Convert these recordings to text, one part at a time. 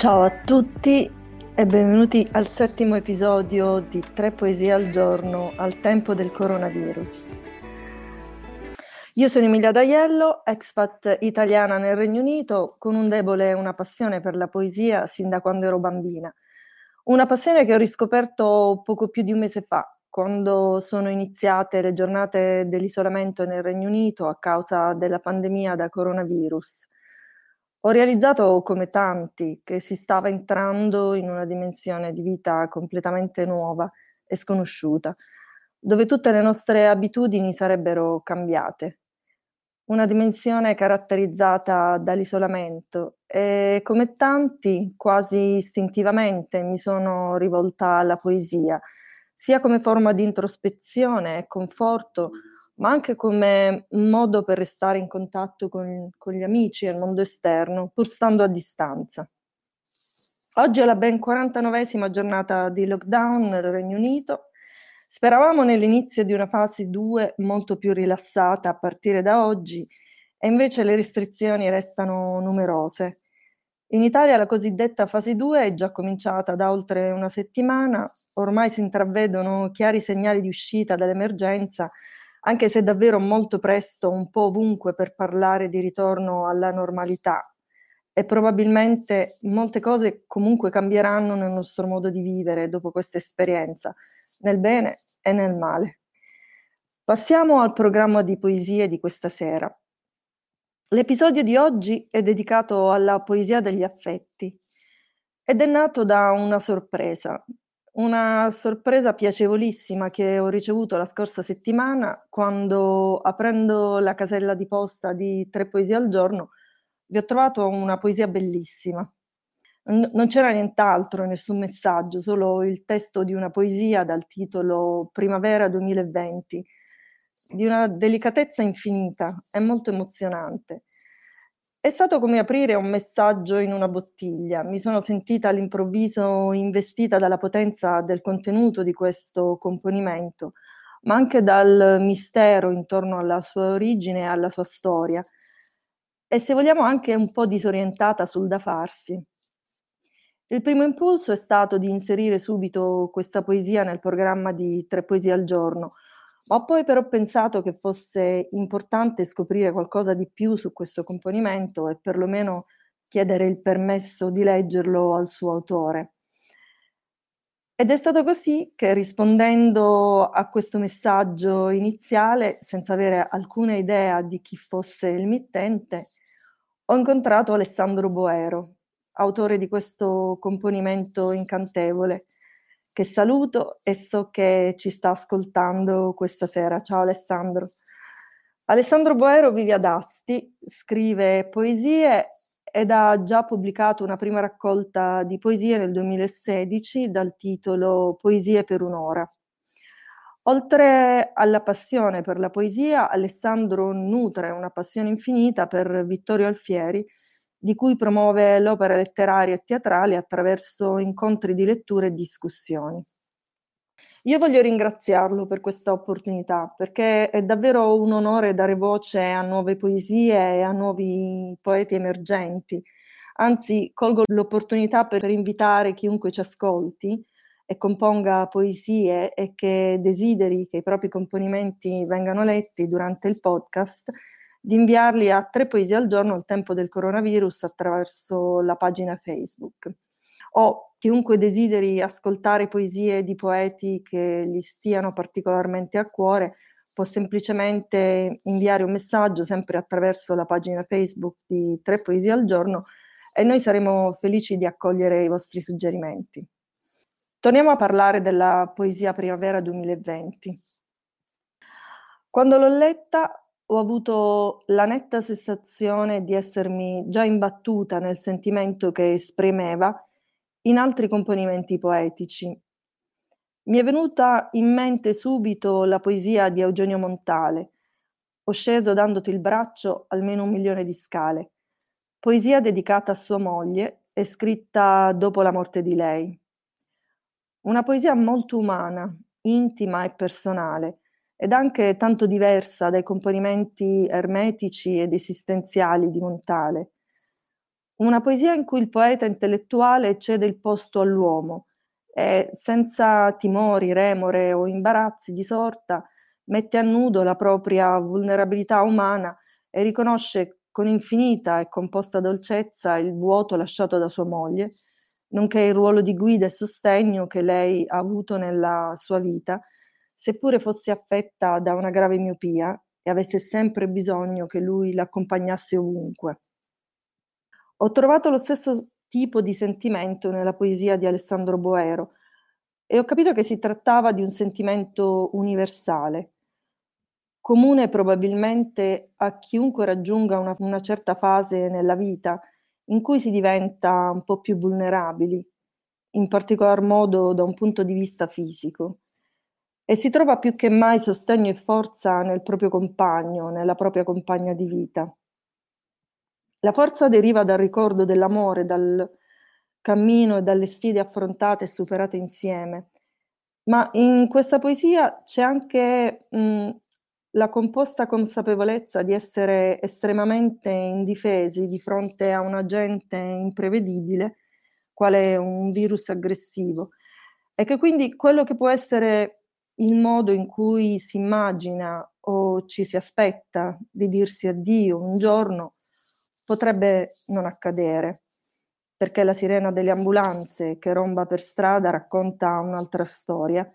Ciao a tutti e benvenuti al settimo episodio di Tre poesie al giorno al tempo del coronavirus. Io sono Emilia D'Aiello, expat italiana nel Regno Unito, con un debole e una passione per la poesia sin da quando ero bambina. Una passione che ho riscoperto poco più di un mese fa, quando sono iniziate le giornate dell'isolamento nel Regno Unito a causa della pandemia da coronavirus. Ho realizzato, come tanti, che si stava entrando in una dimensione di vita completamente nuova e sconosciuta, dove tutte le nostre abitudini sarebbero cambiate. Una dimensione caratterizzata dall'isolamento e come tanti, quasi istintivamente, mi sono rivolta alla poesia, sia come forma di introspezione e conforto, ma anche come modo per restare in contatto con, con gli amici e il mondo esterno, pur stando a distanza. Oggi è la ben 49esima giornata di lockdown nel Regno Unito. Speravamo nell'inizio di una fase 2 molto più rilassata a partire da oggi e invece le restrizioni restano numerose. In Italia la cosiddetta fase 2 è già cominciata da oltre una settimana, ormai si intravedono chiari segnali di uscita dall'emergenza, anche se davvero molto presto, un po' ovunque per parlare di ritorno alla normalità. E probabilmente molte cose comunque cambieranno nel nostro modo di vivere dopo questa esperienza, nel bene e nel male. Passiamo al programma di poesie di questa sera. L'episodio di oggi è dedicato alla poesia degli affetti ed è nato da una sorpresa, una sorpresa piacevolissima che ho ricevuto la scorsa settimana quando, aprendo la casella di posta di Tre Poesie al Giorno, vi ho trovato una poesia bellissima. non c'era nient'altro, nessun messaggio, solo il testo di una poesia dal titolo Primavera 2020 di una delicatezza infinita e molto emozionante. È stato come aprire un messaggio in una bottiglia. Mi sono sentita all'improvviso investita dalla potenza del contenuto di questo componimento, ma anche dal mistero intorno alla sua origine e alla sua storia. E se vogliamo anche un po' disorientata sul da farsi. Il primo impulso è stato di inserire subito questa poesia nel programma di Tre Poesie al giorno, ho poi però pensato che fosse importante scoprire qualcosa di più su questo componimento e perlomeno chiedere il permesso di leggerlo al suo autore. Ed è stato così che rispondendo a questo messaggio iniziale, senza avere alcuna idea di chi fosse il mittente, ho incontrato Alessandro Boero, autore di questo componimento incantevole, che saluto e so che ci sta ascoltando questa sera. Ciao Alessandro. Alessandro Boero vive ad Asti, scrive poesie ed ha già pubblicato una prima raccolta di poesie nel 2016 dal titolo Poesie per un'ora. Oltre alla passione per la poesia, Alessandro nutre una passione infinita per Vittorio Alfieri, di cui promuove l'opera letteraria e teatrale attraverso incontri di lettura e discussioni. Io voglio ringraziarlo per questa opportunità, perché è davvero un onore dare voce a nuove poesie e a nuovi poeti emergenti. Anzi, colgo l'opportunità per invitare chiunque ci ascolti e componga poesie e che desideri che i propri componimenti vengano letti durante il podcast di inviarli a tre poesie al giorno al tempo del coronavirus attraverso la pagina Facebook. O chiunque desideri ascoltare poesie di poeti che gli stiano particolarmente a cuore può semplicemente inviare un messaggio sempre attraverso la pagina Facebook di Tre Poesie al Giorno e noi saremo felici di accogliere i vostri suggerimenti. Torniamo a parlare della poesia Primavera 2020. Quando l'ho letta ho avuto la netta sensazione di essermi già imbattuta nel sentimento che esprimeva in altri componimenti poetici. Mi è venuta in mente subito la poesia di Eugenio Montale, Ho sceso dandoti il braccio almeno un milione di scale, poesia dedicata a sua moglie e scritta dopo la morte di lei. Una poesia molto umana, intima e personale, ed anche tanto diversa dai componimenti ermetici ed esistenziali di Montale. una poesia in cui il poeta intellettuale cede il posto all'uomo e senza timori, remore o imbarazzi di sorta mette a nudo la propria vulnerabilità umana e riconosce con infinita e composta dolcezza il vuoto lasciato da sua moglie, nonché il ruolo di guida e sostegno che lei ha avuto nella sua vita, seppure fosse affetta da una grave miopia e avesse sempre bisogno che lui l'accompagnasse ovunque. Ho trovato lo stesso tipo di sentimento nella poesia di Alessandro Boero e ho capito che si trattava di un sentimento universale, comune probabilmente a chiunque raggiunga una, una certa fase nella vita in cui si diventa un po' più vulnerabili, in particolar modo da un punto di vista fisico, e si trova più che mai sostegno e forza nel proprio compagno, nella propria compagna di vita. La forza deriva dal ricordo dell'amore, dal cammino e dalle sfide affrontate e superate insieme. Ma in questa poesia c'è anche mh, la composta consapevolezza di essere estremamente indifesi di fronte a un agente imprevedibile, quale un virus aggressivo, e che quindi quello che può essere il modo in cui si immagina o ci si aspetta di dirsi addio un giorno potrebbe non accadere, perché la sirena delle ambulanze che romba per strada racconta un'altra storia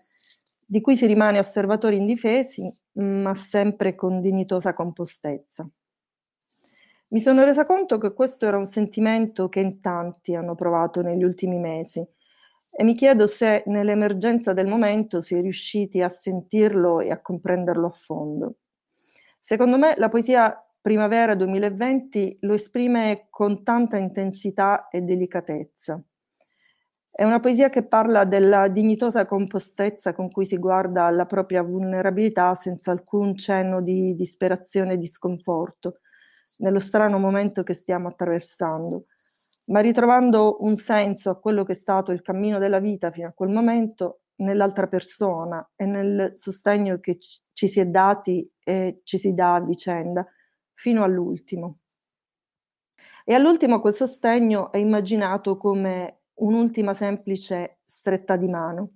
di cui si rimane osservatori indifesi, ma sempre con dignitosa compostezza. Mi sono resa conto che questo era un sentimento che in tanti hanno provato negli ultimi mesi e mi chiedo se nell'emergenza del momento si è riusciti a sentirlo e a comprenderlo a fondo. Secondo me la poesia Primavera 2020 lo esprime con tanta intensità e delicatezza. È una poesia che parla della dignitosa compostezza con cui si guarda alla propria vulnerabilità senza alcun cenno di disperazione e di sconforto, nello strano momento che stiamo attraversando, ma ritrovando un senso a quello che è stato il cammino della vita fino a quel momento nell'altra persona e nel sostegno che ci si è dati e ci si dà a vicenda, fino all'ultimo. E all'ultimo quel sostegno è immaginato come un'ultima semplice stretta di mano.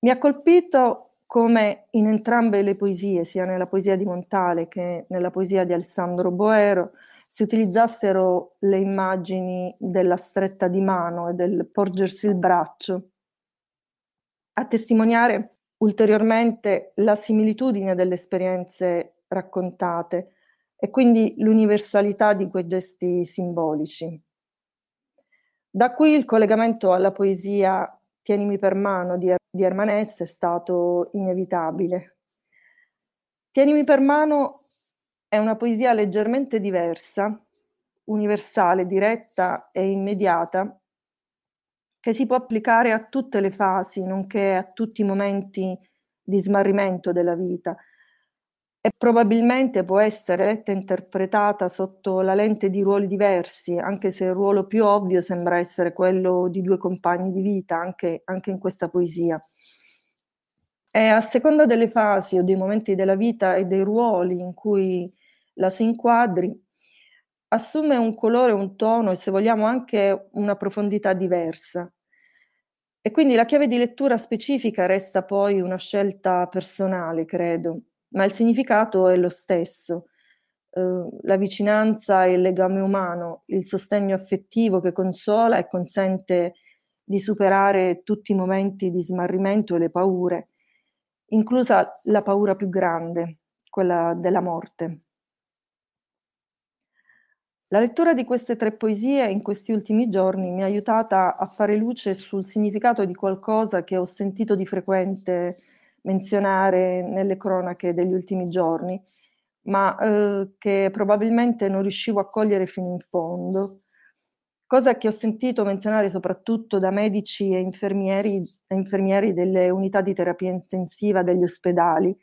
Mi ha colpito come in entrambe le poesie, sia nella poesia di Montale che nella poesia di Alessandro Boero, si utilizzassero le immagini della stretta di mano e del porgersi il braccio, a testimoniare ulteriormente la similitudine delle esperienze raccontate e quindi l'universalità di quei gesti simbolici. Da qui il collegamento alla poesia Tienimi per mano di, er-, di Ermanesse è stato inevitabile. Tienimi per mano è una poesia leggermente diversa, universale, diretta e immediata, che si può applicare a tutte le fasi, nonché a tutti i momenti di smarrimento della vita, e probabilmente può essere letta e interpretata sotto la lente di ruoli diversi, anche se il ruolo più ovvio sembra essere quello di due compagni di vita, anche, anche in questa poesia. E a seconda delle fasi o dei momenti della vita e dei ruoli in cui la si inquadri, assume un colore, un tono e se vogliamo anche una profondità diversa. E quindi la chiave di lettura specifica resta poi una scelta personale, credo ma il significato è lo stesso. Uh, la vicinanza e il legame umano, il sostegno affettivo che consola e consente di superare tutti i momenti di smarrimento e le paure, inclusa la paura più grande, quella della morte. La lettura di queste tre poesie in questi ultimi giorni mi ha aiutata a fare luce sul significato di qualcosa che ho sentito di frequente menzionare nelle cronache degli ultimi giorni, ma eh, che probabilmente non riuscivo a cogliere fino in fondo. Cosa che ho sentito menzionare soprattutto da medici e infermieri, e infermieri delle unità di terapia intensiva degli ospedali,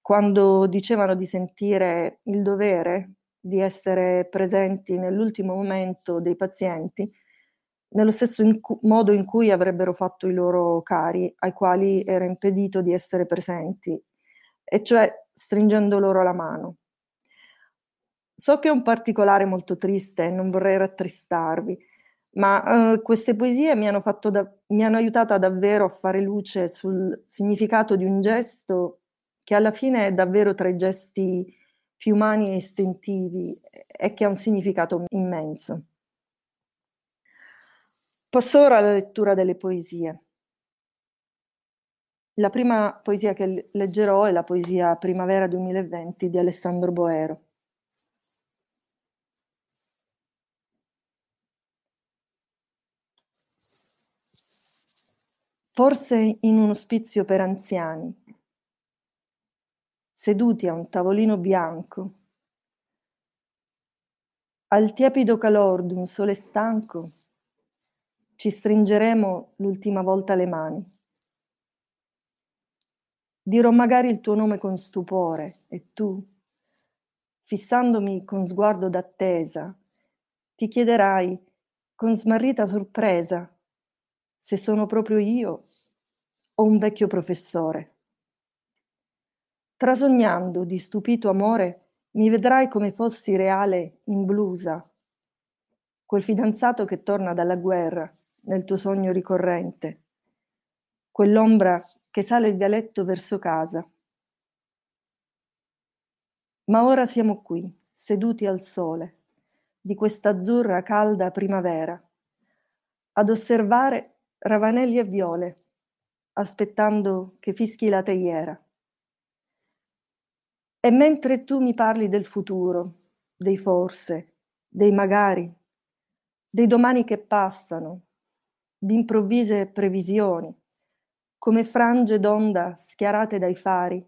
quando dicevano di sentire il dovere di essere presenti nell'ultimo momento dei pazienti nello stesso in cu- modo in cui avrebbero fatto i loro cari, ai quali era impedito di essere presenti, e cioè stringendo loro la mano. So che è un particolare molto triste e non vorrei rattristarvi, ma uh, queste poesie mi hanno, da, mi hanno aiutata davvero a fare luce sul significato di un gesto che alla fine è davvero tra i gesti più umani e istintivi e che ha un significato immenso. Passo ora alla lettura delle poesie. La prima poesia che leggerò è la poesia Primavera 2020 di Alessandro Boero. Forse in un ospizio per anziani, seduti a un tavolino bianco, al tiepido calor d'un sole stanco, ci stringeremo l'ultima volta le mani. Dirò magari il tuo nome con stupore e tu, fissandomi con sguardo d'attesa, ti chiederai con smarrita sorpresa se sono proprio io o un vecchio professore. Trasognando di stupito amore, mi vedrai come fossi reale in blusa, quel fidanzato che torna dalla guerra nel tuo sogno ricorrente quell'ombra che sale il vialetto verso casa. Ma ora siamo qui, seduti al sole, di questa azzurra calda primavera, ad osservare ravanelli e viole, aspettando che fischi la teiera. E mentre tu mi parli del futuro, dei forse, dei magari, dei domani che passano, di improvvise previsioni, come frange d'onda schiarate dai fari.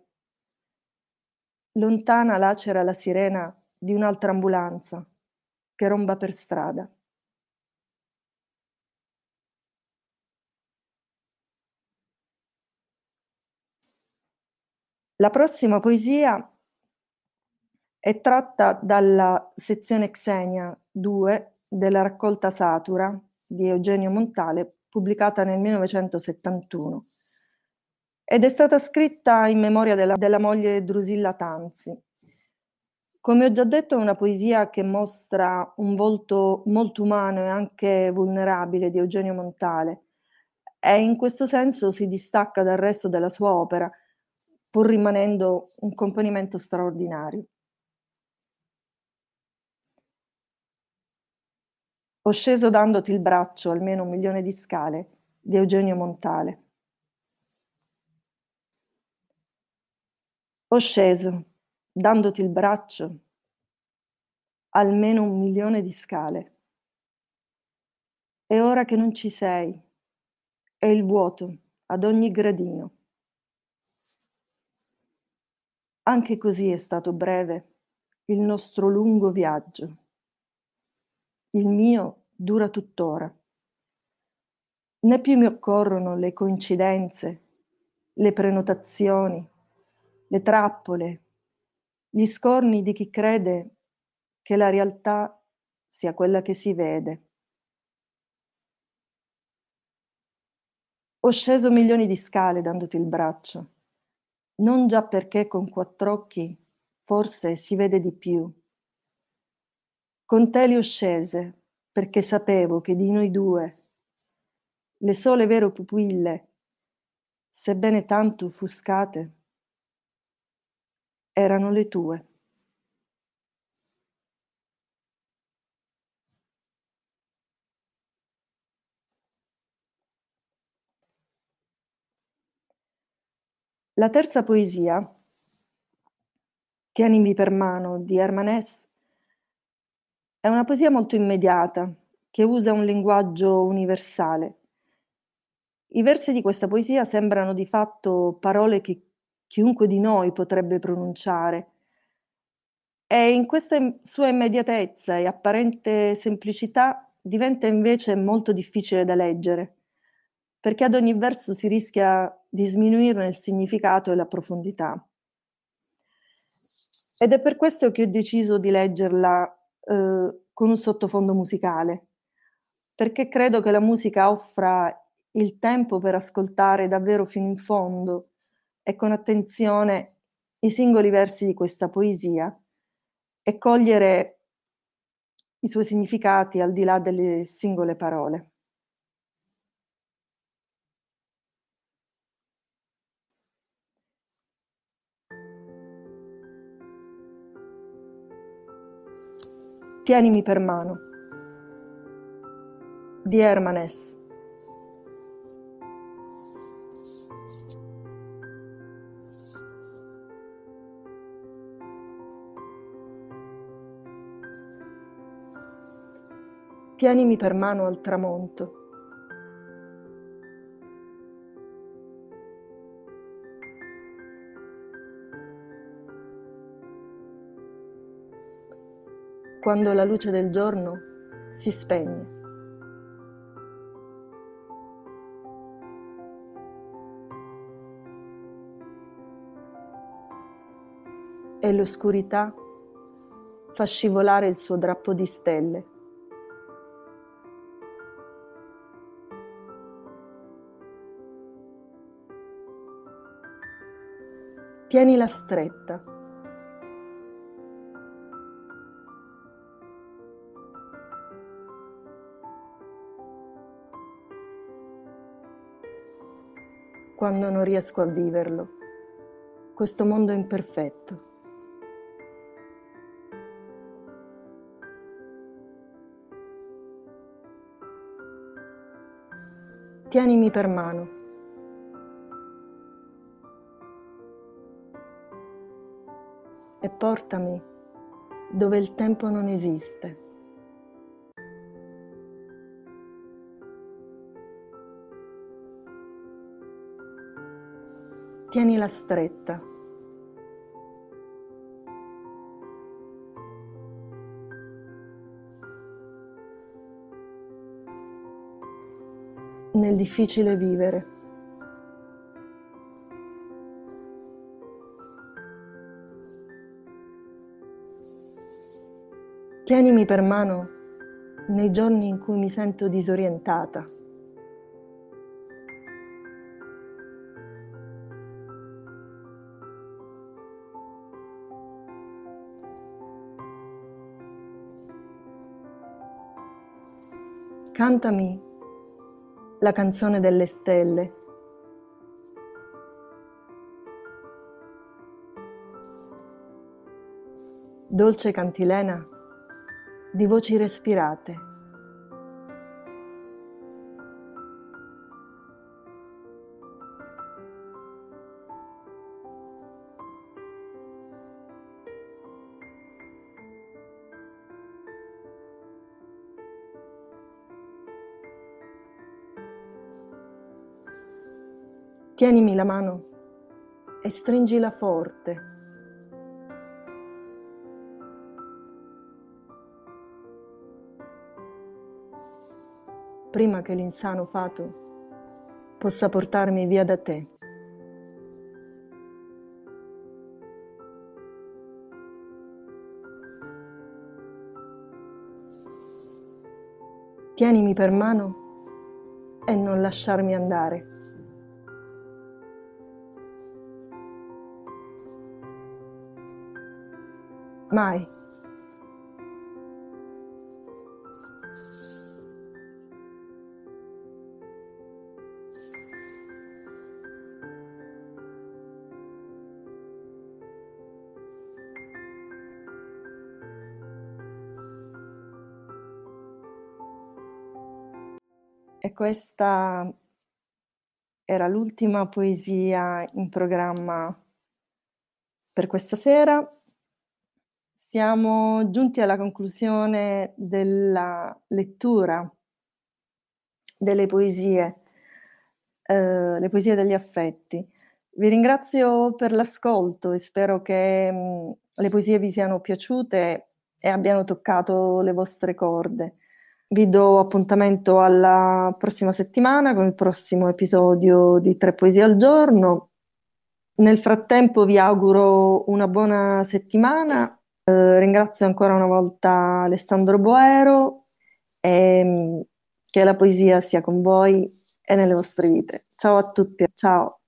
Lontana lacera la sirena di un'altra ambulanza che romba per strada. La prossima poesia è tratta dalla sezione Xenia 2 della raccolta Satura di Eugenio Montale, pubblicata nel 1971 ed è stata scritta in memoria della, della moglie Drusilla Tanzi. Come ho già detto, è una poesia che mostra un volto molto umano e anche vulnerabile di Eugenio Montale e in questo senso si distacca dal resto della sua opera, pur rimanendo un componimento straordinario. Ho sceso dandoti il braccio almeno un milione di scale di Eugenio Montale. Ho sceso, dandoti il braccio, almeno un milione di scale. E ora che non ci sei, è il vuoto ad ogni gradino. Anche così è stato breve il nostro lungo viaggio. Il mio dura tuttora. Né più mi occorrono le coincidenze, le prenotazioni, le trappole, gli scorni di chi crede che la realtà sia quella che si vede. Ho sceso milioni di scale dandoti il braccio, non già perché con quattro occhi forse si vede di più. Con te li ho scese perché sapevo che di noi due, le sole vere pupille, sebbene tanto offuscate, erano le tue. La terza poesia, Tienimi per mano di Hermanès, è una poesia molto immediata che usa un linguaggio universale. I versi di questa poesia sembrano di fatto parole che chiunque di noi potrebbe pronunciare. E in questa sua immediatezza e apparente semplicità diventa invece molto difficile da leggere, perché ad ogni verso si rischia di sminuirne il significato e la profondità. Ed è per questo che ho deciso di leggerla eh, con un sottofondo musicale, perché credo che la musica offra il tempo per ascoltare davvero fino in fondo e con attenzione i singoli versi di questa poesia e cogliere i suoi significati al di là delle singole parole. Tienimi per mano di Hermanes. Tienimi per mano al tramonto. Quando la luce del giorno si spegne. E l'oscurità fa scivolare il suo drappo di stelle. Tienila stretta. Quando non riesco a viverlo, questo mondo imperfetto. Tienimi per mano. e portami dove il tempo non esiste. Tienila stretta. Nel difficile vivere. Tienimi per mano nei giorni in cui mi sento disorientata. Cantami la canzone delle stelle. Dolce cantilena di voci respirate. Tienimi la mano e stringila forte prima che l'insano fato possa portarmi via da te. Tienimi per mano e non lasciarmi andare. Mai. E questa era l'ultima poesia in programma per questa sera. Siamo giunti alla conclusione della lettura delle poesie, eh, le poesie degli affetti. Vi ringrazio per l'ascolto e spero che mh, mm, le poesie vi siano piaciute e abbiano toccato le vostre corde. Vi do appuntamento alla prossima settimana con il prossimo episodio di Tre Poesie al giorno. Nel frattempo vi auguro una buona settimana. Eh, ringrazio ancora una volta Alessandro Boero e mm, che la poesia sia con voi e nelle vostre vite. Ciao a tutti, ciao.